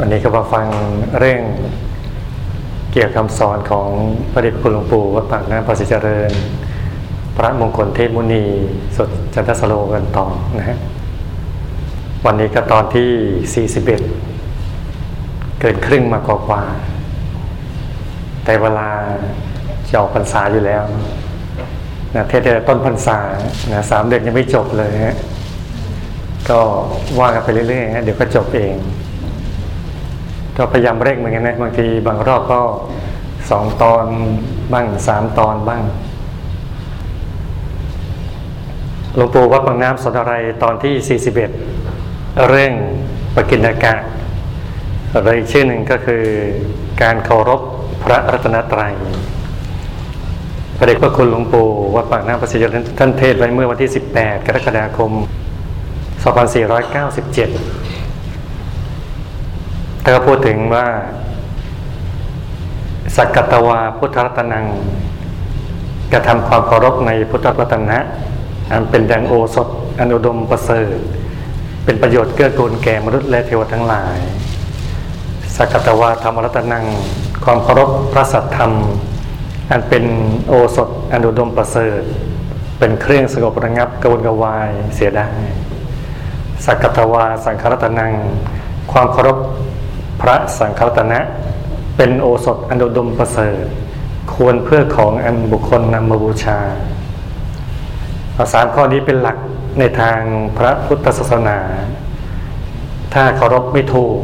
วันนี้ก็มาฟังเรื่องเกี่ยวกับคำสอนของพระเดชพระคุณหลวงปู่วัดปากน้ำประสิทธิเจริญ พระมงคลเทพมุนีสดจันทสโลกันต่อนะฮะวันนี้ก็ตอนที่ 41 เกินครึ่งมากกว่า แต่เวลาจะออกพรรษาอยู่แล้วนะเทศแต่ต้นพรรษานะสามเดือนยังไม่จบเลยฮะก็ว่ากันไปเรื่อยๆฮะเดี๋ยวก็จบเอง ก็พยายามเร่งเหมือนกันนะบางทีบางรอบก็สองตอนบ้างสามตอนบ้างหลวงปู่วัดบางน้ำสอนอะไรตอนที่ 41 เรื่องปกิณกะอะไรชื่อหนึ่งก็คือการเคารพพระรัตนตรัย พระเดชพระคุณหลวงปู่วัดปากน้ำประสิทธิ์ท่านเทศไว้เมื่อวันที่ 18 กรกฎาคม 2497 ถ้าพูดถึงว่า สักกตวาพุทธรัตนังกระทำความเคารพในพุทธรัตนะอันเป็นดังโอสถอันอุดมประเสริฐ เป็นประโยชน์เกื้อกูลแก่มนุษย์และเทวทั้งหลาย สักกตวาธรรมรัตนัง ความเคารพพระสัทธรรม อันเป็นโอสถอันอุดมประเสริฐ เป็นเครื่องสงบระงับกวนกวายเสียได้ สักกตวาสังครัตนัง ความเคารพ พระสังฆตนะ เป็นโอสถอันอุดมประเสริฐ ควรเพื่อของอันบุคคลนำมาบูชาสามข้อนี้เป็นหลักในทางพระพุทธศาสนา ถ้าเคารพไม่ถูก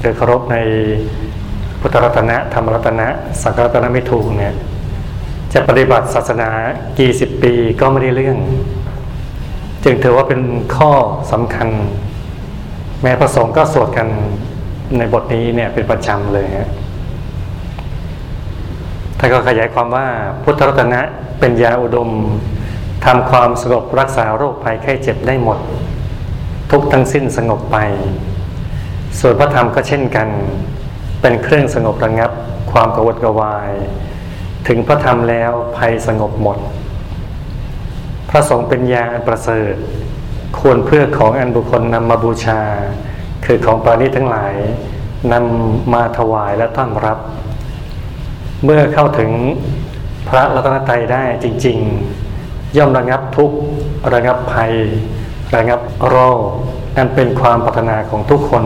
หรือเคารพในพุทธรัตนะธรรมรัตนะ สังฆรัตนะไม่ถูกเนี่ยจะปฏิบัติศาสนากี่สิบปีก็ไม่ได้เรื่อง จึงถือว่าเป็นข้อสำคัญ แม้พระสงฆ์ก็สวดกัน ในบทนี้เนี่ยเป็นประจำเลยฮะท่านก็ขยายความว่าพุทธรัตนะเป็นยาอุดมทำความสงบรักษาโรคภัยไข้เจ็บได้หมด ทุกทั้งสิ้นสงบไป ส่วนพระธรรมก็เช่นกัน เป็นเครื่องสงบระงับ ความกวดกวาย ถึงพระธรรมแล้วภัยสงบหมด พระสงฆ์เป็นยาอันประเสริฐ ควรเพื่อของอันบุคคลนำมาบูชา คือของปราณีทั้งหลายนำมาถวายและต้อนรับ เมื่อเข้าถึงพระรัตนตรัยได้จริง ๆ ย่อมระงับทุกข์ระงับภัย ระงับโรคนั่นเป็นความปรารถนาของทุกคน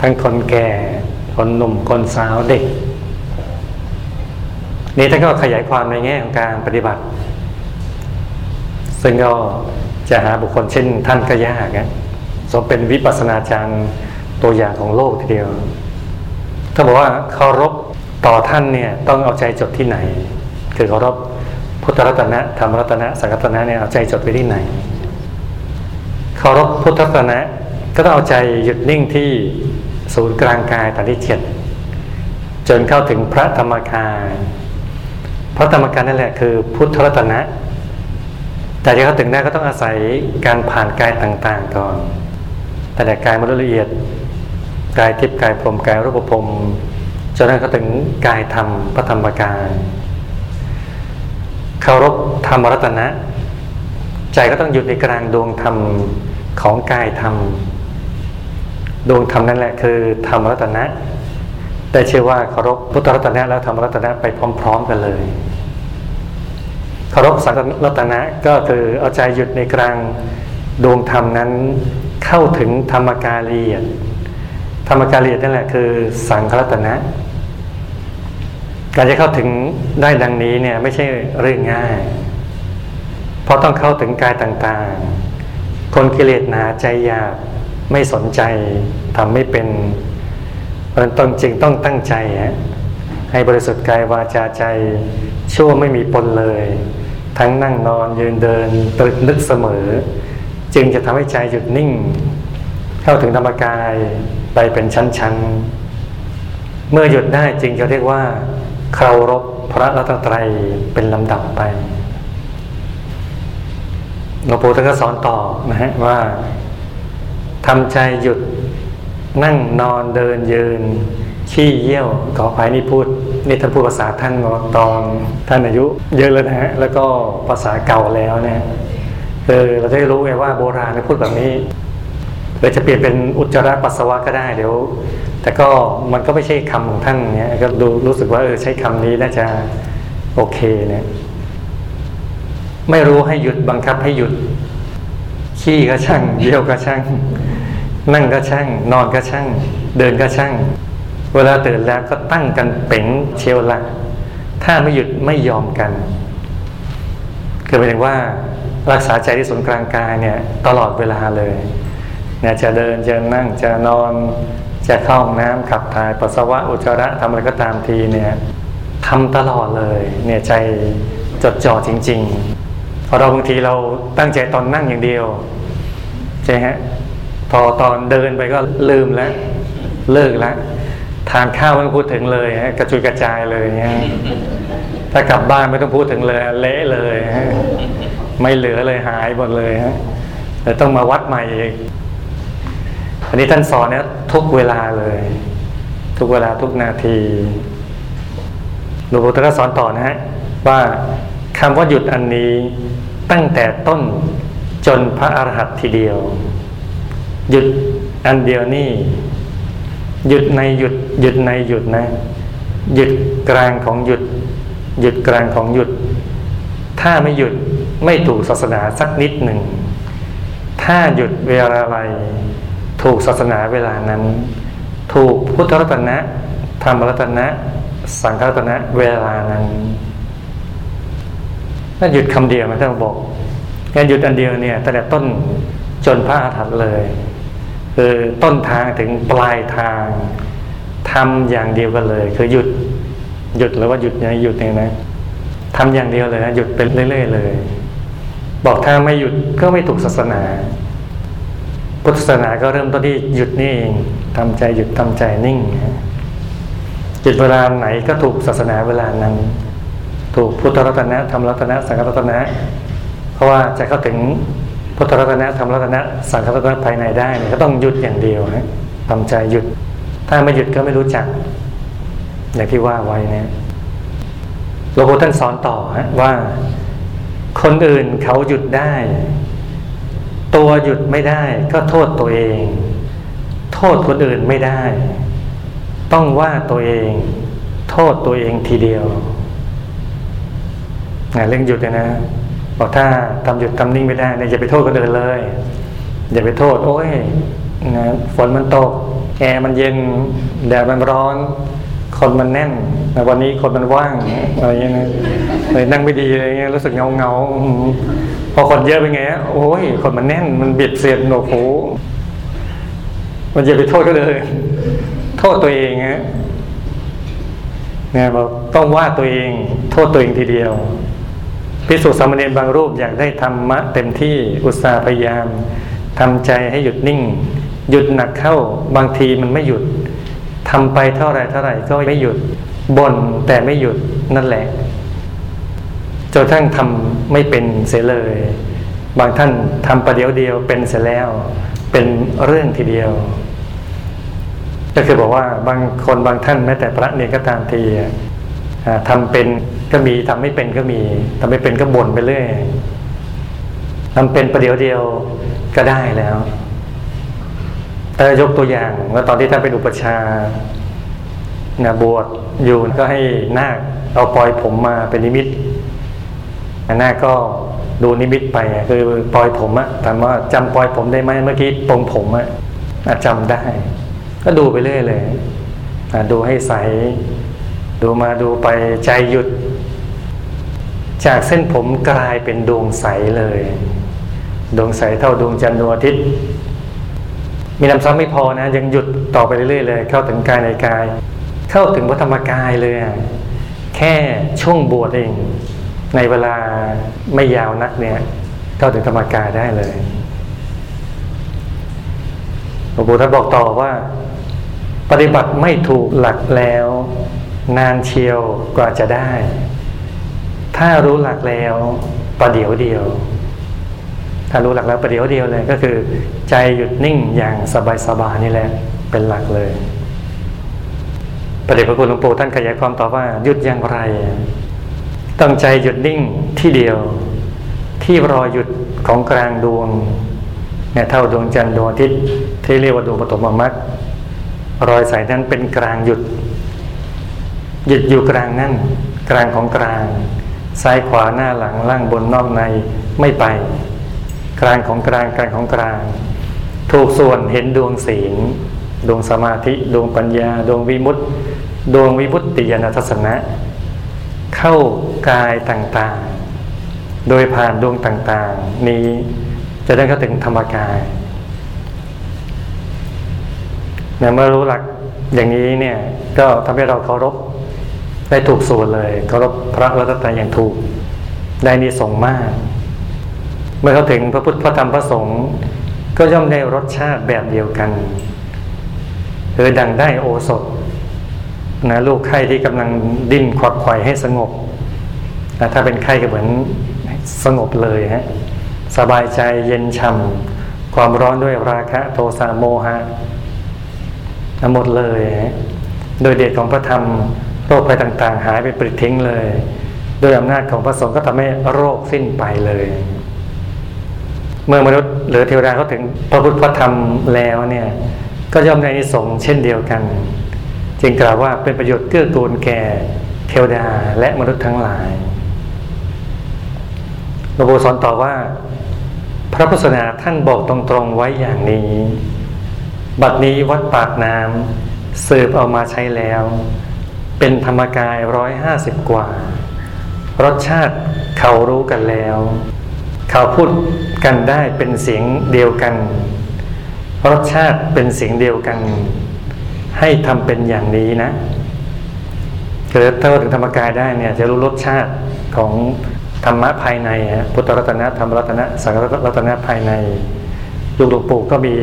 ทั้งคนแก่ คนหนุ่มคนสาวเด็ก นี่ท่านก็ขยายความในแง่ของการปฏิบัติ ซึ่งก็จะหาบุคคลเช่นท่านก็ยากนะ สมเป็นวิปัสนาจารย์ตัวอย่างของโลกทีเดียว ถ้าบอกว่าเคารพต่อท่านเนี่ยต้องเอาใจจดที่ไหน คือเคารพพุทธรัตนะธรรมรัตนะสังฆรัตนะเนี่ยเอาใจจดไว้ที่ไหนเคารพพุทธรัตนะก็ต้องเอาใจหยุดนิ่งที่ศูนย์กลางกายฐานที่เจ็ดจนเข้าถึงพระธรรมกายพระธรรมกายนั่นแหละคือพุทธรัตนะ แต่จะเข้าถึงได้ก็ต้องอาศัยการผ่านกายต่างๆก่อน แต่กายมนุษย์ละเอียด กายทิพย์กายพรมกายรูปพรมจนนั้นเขาถึงกายธรรมพระธรรมกายเคารพธรรมรัตนะ ใจก็ต้องหยุดในกลางดวงธรรมของกายธรรม ดวงธรรมนั่นแหละคือธรรมรัตนะ แต่เชื่อว่าเคารพพุทธรัตนะแล้วธรรมรัตนะไปพร้อม ๆ กันเลยเคารพสังรัตนะก็คือเอาใจหยุดในกลางดวงธรรมนั้น เข้าถึงธรรมกาลีธรรมกาลีนั่นแหละคือ สังฆรัตนะ การจะเข้าถึงได้ดังนี้เนี่ยไม่ใช่เรื่องง่าย เพราะต้องเข้าถึงกายต่างๆ คนกิเลสหนาใจหยาบไม่สนใจทำไม่เป็นเพราะนั้นต้องจริงต้องตั้งใจฮะให้บริสุทธิ์กายวาจาใจ ชั่วไม่มีปนเลย ทั้งนั่งนอนยืนเดินตรึกนึกเสมอ จึงจะทำให้ใจหยุดนิ่ง เข้าถึงธรรมกายไปเป็นชั้นๆ เมื่อหยุดได้จึงจะเรียกว่าเคารพพระรัตนตรัยเป็นลำดับไปหลวงปู่ท่านก็สอนต่อนะฮะว่าทำใจหยุดนั่งนอนเดินยืน ขี้เยี่ยวขออภัยนี่พูด นี่ท่านพูดภาษาท่านตอนท่านอายุ เยอะแล้วนะฮะแล้วก็ภาษาเก่าแล้วเนี่ยเออเราจะได้รู้ไงว่าโบราณพูดแบบนี้ รือจะเปลี่ยนเป็นอุจจาระปัสสาวะก็ได้เดี๋ยว แต่ก็มันก็ไม่ใช่คำของท่านเนี้ยก็ดูรู้สึกว่าเออใช้คำนี้น่าจะโอเคเนี่ยไม่รู้ให้หยุดบังคับให้หยุด ขี้ก็ช่างเยี่ยวก็ช่าง นั่งก็ช่าง นอนก็ช่าง เดินก็ช่าง เวลาตื่นแล้วก็ตั้งกันเป๋งเชียวละถ้าไม่หยุดไม่ยอมกันคือหมายถึงว่ารักษาใจที่ศูนย์กลางกายเนี่ย ตลอดเวลาเลย นี่ยจะเดินจะนั่งจะนอน จะเข้าห้องน้ำขับถ่ายปัสสาวะอุจจาระทำอะไรก็ตามทีเนี่ยทำตลอดเลย เนี่ยใจจดจ่อจริงๆพอเราบางทีเราตั้งใจตอนนั่งอย่างเดียวใช่ฮะพอตอนเดินไปก็ลืมแล้ว เลิกแล้วทานข้าวไม่ต้องพูดถึงเลยฮะกระจุยกระจายเลยเนี่ยถ้ากลับบ้านไม่ต้องพูดถึงเลยเละเลยฮะไม่เหลือเลยหายหมดเลยฮะแต่ต้องมาวัดใหม่อีก นนี้ท่านสอนเนี่ยทุกเวลาเลย ทุกเวลาทุกนาทีหลวงปู่ท่านสอนต่อนะฮะว่าคำว่าหยุดอันนี้ตั้งแต่ต้นจนพระอรหันต์ทีเดียว หยุดอันเดียวนี่ หยุดในหยุด หยุดในหยุดนะ หยุดกลางของหยุด หยุดกลางของหยุด ถ้าไม่หยุดไม่ถูกศาสนาสักนิดหนึ่ง ถ้าหยุดเวลาอะไร ถูกศาสนาเวลานั้น ถูกพุทธรัตนะธรรมรัตนะ สังฆรัตนะเวลานั้นถ้าหยุดคำเดียวมันต้องบอกงานหยุดอันเดียวเนี่ยตั้งแต่ต้นจนพระอาถรรพ์เลยคือต้นทางถึงปลายทางทำอย่างเดียวกันเลย คือหยุดหยุดหรือว่าหยุดอย่างหยุดเนี่ยนะทำอย่างเดียวเลยนะหยุดเป็นเรื่อยๆเลย บอกถ้าไม่หยุดก็ไม่ถูกศาสนา พุทธศาสนาก็เริ่มต้นที่หยุดนี่เองทำใจหยุดทำใจนิ่งหยุดเวลาไหนก็ถูกศาสนาเวลานั้น ถูกพุทธรัตนะธรรมรัตนะสังฆรัตนะ เพราะว่าจะเข้าถึงพุทธรัตนะธรรมรัตนะสังฆรัตนะภายในได้เนี่ยก็ต้องหยุดอย่างเดียวนะทำใจหยุด ถ้าไม่หยุดก็ไม่รู้จัก อย่างที่ว่าไว้เนี่ยหลวงพ่อท่านสอนต่อว่าคนอื่นเขาหยุดได้ ตัวหยุดไม่ได้ก็โทษตัวเอง โทษคนอื่นไม่ได้ ต้องว่าตัวเอง โทษตัวเองทีเดียวนะเรื่องหยุดเนี่ยนะบอกถ้าทำหยุดทำนิ่งไม่ได้เนี่ยอย่าไปโทษคนอื่นเลย อย่าไปโทษ โอ้ยนะฝนมันตกแอร์มันเย็นแดดมันร้อน คนมันแน่นแต่วันนี้คนมันว่างอะไรเงี้ยนะเลยนั่งไม่ดีอะไรเงี้ยรู้สึกเงาเงาพอคนเยอะเป็นไงโอ้ยคนมันแน่น มันเบียดเสียดหนวกหูมันจะไปโทษก็เลย โทษตัวเองฮะเนี่ยบอกต้องว่าตัวเอง โทษตัวเองทีเดียวพิสุสามเณรบางรูปอยากได้ธรรมะเต็มที่อุตสาห์พยายามทำใจให้หยุดนิ่ง หยุดหนักเข้าบางทีมันไม่หยุด ทำไปเท่าไรเท่าไรก็ไม่หยุดบ่นแต่ไม่หยุดนั่นแหละจนทั้งทำไม่เป็นเสียเลย บางท่านทำประเดี๋ยวเดียวเป็นเสร็จแล้ว เป็นเรื่องทีเดียว ก็คือบอกว่าบางคนบางท่านแม้แต่พระเนี่ยก็ตามทีทำเป็นก็มีทำไม่เป็นก็มีทำไม่เป็นก็บ่นไปเรื่อยทำเป็นประเดี๋ยวเดียวก็ได้แล้ว แต่ยกตัวอย่างว่าตอนที่ท่านเป็นอุปชานะบวชอยู่ก็ให้นาคเอาปล่อยผมมาเป็นนิมิตนนั้นก็ดูนิมิตไปคือปล่อยผมอะถามว่าจำปล่อยผมได้ไหมเมื่อกี้ตรงผมอะจำได้ ก็ดูไปเรื่อยเลยดูให้ใส ดูมาดูไปใจหยุด จากเส้นผมกลายเป็นดวงใสเลย ดวงใสเท่าดวงจันทร์ดวงอาทิตย์ มีน้ำซ้ำไม่พอนะ ยังหยุดต่อไปเรื่อยๆเลย เข้าถึงกายในกาย เข้าถึงวัฒรรมกายเลยแค่ช่วงบวชเอง ในเวลาไม่ยาวนักเนี่ยเข้าถึงธรรมกายได้เลยหลวงปู่ท่านบอกต่อว่า ปฏิบัติไม่ถูกหลักแล้ว นานเชียวกว่าจะได้ ถ้ารู้หลักแล้วประเดี๋ยวเดียว ถ้ารู้หลักแล้วประเดี๋ยวเดียวเลยก็คือ ใจหยุดนิ่งอย่างสบายๆนี่แหละเป็นหลักเลยประเดี๋ยวพระคุณหลวงปู่ท่านขยายความต่อว่าหยุดอย่างไร ตั้งใจหยุดนิ่งที่เดียว ที่รอหยุดของกลางดวงเนี่ยเท่าดวงจันทร์ดวงอาทิตย์ที่เรียกว่าดวงปฐมมรรครอยสายนั้นเป็นกลางหยุด หยุดอยู่กลางนั่นกลางของกลาง ซ้ายขวาหน้าหลังล่างบนนอกในไม่ไป ลางของกลางกลางของกลาง ถูกส่วนเห็นดวงศีล ดวงสมาธิ ดวงปัญญา ดวงวิมุตติ ดวงวิมุตติยานทัศนะ เข้ากายต่างๆ โดยผ่านดวงต่างๆ นี้จะได้เข้าถึงธรรมกายเนี่ยเมื่อรู้หลักอย่างนี้เนี่ยก็ทำให้เราเคารพได้ถูกส่วนเลยเคารพพระรัตนตรัยอย่างถูกได้นิสงมาก มื่อเขาถึงพระพุทธพระธรรมพระสงฆ์ก็ย่อมได้รสชาติแบบเดียวกันคือดังได้โอสถนะลูกไข้ที่กำลังดิ้นขวักไขว่ให้สงบนะถ้าเป็นไข้ก็เหมือนสงบเลยฮะสบายใจเย็นช่ำความร้อนด้วยราคะโทสะโมหะหมดเลยฮะโดยเดชของพระธรรมโรคภัยต่าง ๆ หายไปปริทิ้งเลย โดยอำนาจของพระสงฆ์ก็ทำให้โรคสิ้นไปเลย เมื่อมนุษย์หรือเทวดาเขาถึงพระพุทธพระธรรมแล้วเนี่ยก็ย่อมได้นิสงเช่นเดียวกัน จึงกล่าวว่าเป็นประโยชน์เกื้อกูลแก่เทวดาและมนุษย์ทั้งหลายหลวงปู่สอนต่อว่า พระพุทธศาสนาท่านบอกตรงๆไว้อย่างนี้ บัดนี้วัดปากน้ำสืบเอามาใช้แล้ว เป็นธรรมกายร้อยห้าสิบกว่า รสชาติเขารู้กันแล้ว เขาพูด กันได้เป็นเสียงเดียวกัน รสชาติเป็นเสียงเดียวกัน ให้ทำเป็นอย่างนี้นะคือถ้าถึงธรรมกายได้เนี่ยจะรู้รสชาติของธรรมะภายในพุทธรัตนะธรรมรัตนะสังฆรัตนะภายในยุคหลวงปู่ก็มี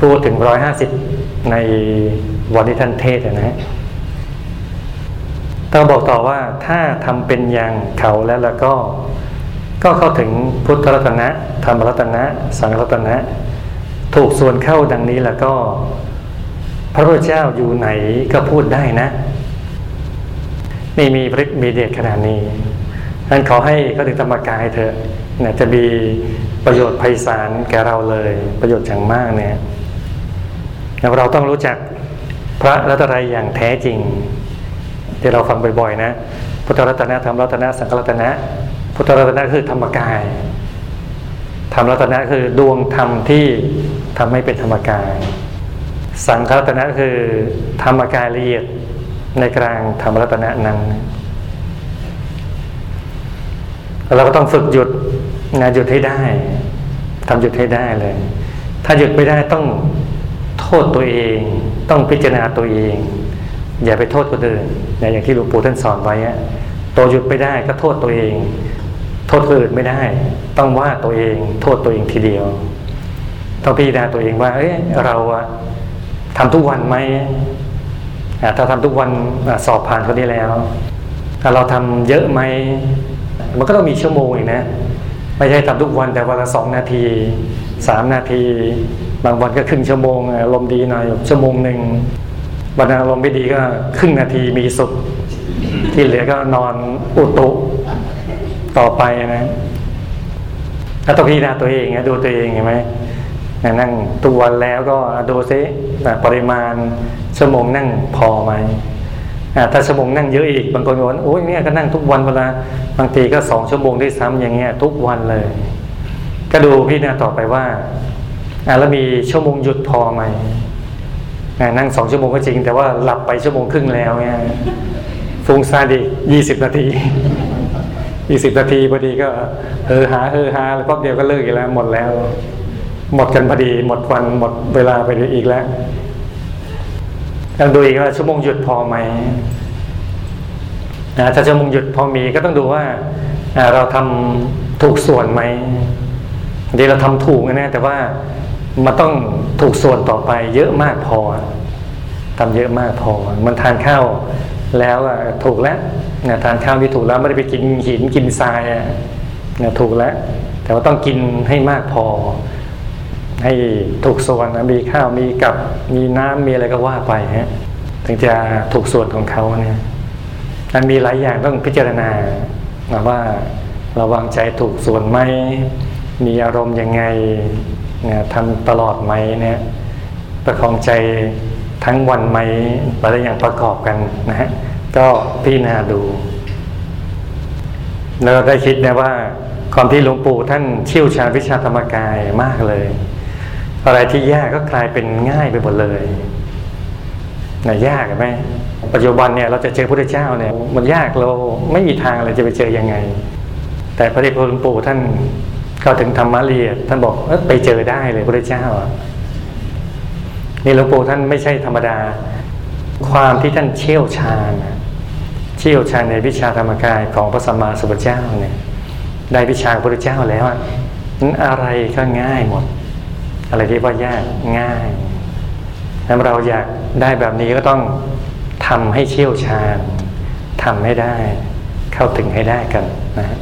พูดถึงร้อยห้าสิบในวันที่ท่านเทศนะฮะต้องบอกต่อว่าถ้าทำเป็นอย่างเขาแล้วแล้วก็ ก็เข้าถึงพุทธรัตนะธรรมรัตนะ สังฆรัตนะ ถูกส่วนเข้าดังนี้แล้วก็ พระพุทธเจ้าอยู่ไหนก็พูดได้นะ นี่มีพริมีเดชขนาดนี้นั้นขอให้ก็ถึงธรรมกายเถอะเนี่ยจะมีประโยชน์ไพศาลแก่เราเลย ประโยชน์อย่างมากเนี่ยเราต้องรู้จักพระรัตนตรัยอย่างแท้จริงที่เราฟังบ่อยๆนะพุทธรัตนะธรรมรัตนะสังฆรัตนะ พุทธรัตนะคือธรรมกายธรรมรัตนะคือดวงธรรมที่ทำให้เป็นธรรมกาย สังฆรัตนะคือธรรมกายละเอียดในกลางธรรมรัตนะนั้นเราก็ต้องฝึกหยุดนะหยุดให้ได้ทำหยุดให้ได้เลย ถ้าหยุดไม่ได้ต้องโทษตัวเอง ต้องพิจารณาตัวเอง อย่าไปโทษคนอื่นอย่างที่หลวงปู่ท่านสอนไว้ตัวหยุดไม่ได้ก็โทษตัวเอง ทษคนอื่นไม่ได้ ต้องว่าตัวเอง โทษตัวเองทีเดียว ต้องพิจารณาตัวเองว่า เอ้ยเราอะทำทุกวันไหมถ้าทำทุกวันสอบผ่านคนนี้แล้วถ้าเราทำเยอะไหมมันก็ต้องมีชั่วโมงอีกนะ ไม่ใช่ทำทุกวันแต่วันละสองนาทีสามนาที บางวันก็ครึ่งชั่วโมงอารมณ์ดีหน่อยชั่วโมงหนึ่งวันอารมณ์ไม่ดีก็ครึ่งนาทีมีสุขที่เหลือก็นอนอุตุ ต่อไปนะถ้าต้องพิจารณาตัวเองนะดูตัวเองเห็นไหมนั่งทุกวันแล้วก็ดูซิปริมาณชั่วโมงนั่งพอไหมถ้าชั่วโมงนั่งเยอะอีกบางคนบอกว่าโอ้ยเนี่ยก็นั่งทุกวันเวลาบางทีก็สองชั่วโมงด้วยซ้ำอย่างเงี้ย ทุกวันเลย ก็ดูพี่นาต่อไปว่าแล้วมีชั่วโมงหยุดพอไหมนั่งสองชั่วโมงก็จริง แต่ว่าหลับไปชั่วโมงครึ่งแล้วเนี่ยฟุ้งซ่านอีกยี่สิบนาที ยี่สิบนาทีพอดีก็เออหาเออหาแล้วก็เดียวก็เลิกอีกแล้ว หมดแล้ว หมดกันพอดี หมดวันหมดเวลาไปอีกแล้วต้องดูอีกว่าชั่วโมงหยุดพอไหมนะถ้าชั่วโมงหยุดพอมีก็ต้องดูว่าเราทำถูกส่วนไหมดีเราทำถูกนะแต่ว่ามันต้องถูกส่วนต่อไป เยอะมากพอทำเยอะมากพอ มันทานข้าว แล้วถูกแล้วนะทานข้าวที่ถูกแล้วไม่ได้ไปกินหินกินทรายนะถูกแล้ว แต่ว่าต้องกินให้มากพอ ให้ถูกส่วนมีข้าวมีกับมีน้ำมีอะไรก็ว่าไปฮะถึงจะถูกส่วนของเขาเนี่ยมันมีหลายอย่างต้องพิจารณาว่าเราวางใจถูกส่วนไหมมีอารมณ์ยังไงนี่ยทำตลอดไหมเนี่ยประคองใจ ทั้งวันไหมอะไรอย่างประกอบกันนะฮะก็พิจารณาดู แล้วได้คิดนะว่าความที่หลวงปู่ท่านเชี่ยวชาญวิชาธรรมกายมากเลย อะไรที่ยากก็กลายเป็นง่ายไปหมดเลยนะยากไหมปัจจุบันเนี่ยเราจะเจอพระเจ้าเนี่ย มันยากเราไม่มีทางอะไรจะไปเจอยังไง แต่พระเดชพระหลวงปู่ท่านเข้าถึงธรรมะละเอียดท่านบอกเออไปเจอได้เลยพระเจ้าอะ นี่หลวงปู่ท่านไม่ใช่ธรรมดา ความที่ท่านเชี่ยวชาญนะเชี่ยวชาญในวิชาธรรมกายของพระสัมมาสัมพุทธเจ้าเนี่ยได้วิชาพระพุทธเจ้าแล้วนั้นอะไรก็ง่ายหมด อะไรที่ว่ายากง่ายถ้าเราอยากได้แบบนี้ก็ต้องทำให้เชี่ยวชาญทำให้ได้ เข้าถึงให้ได้กันนะฮะ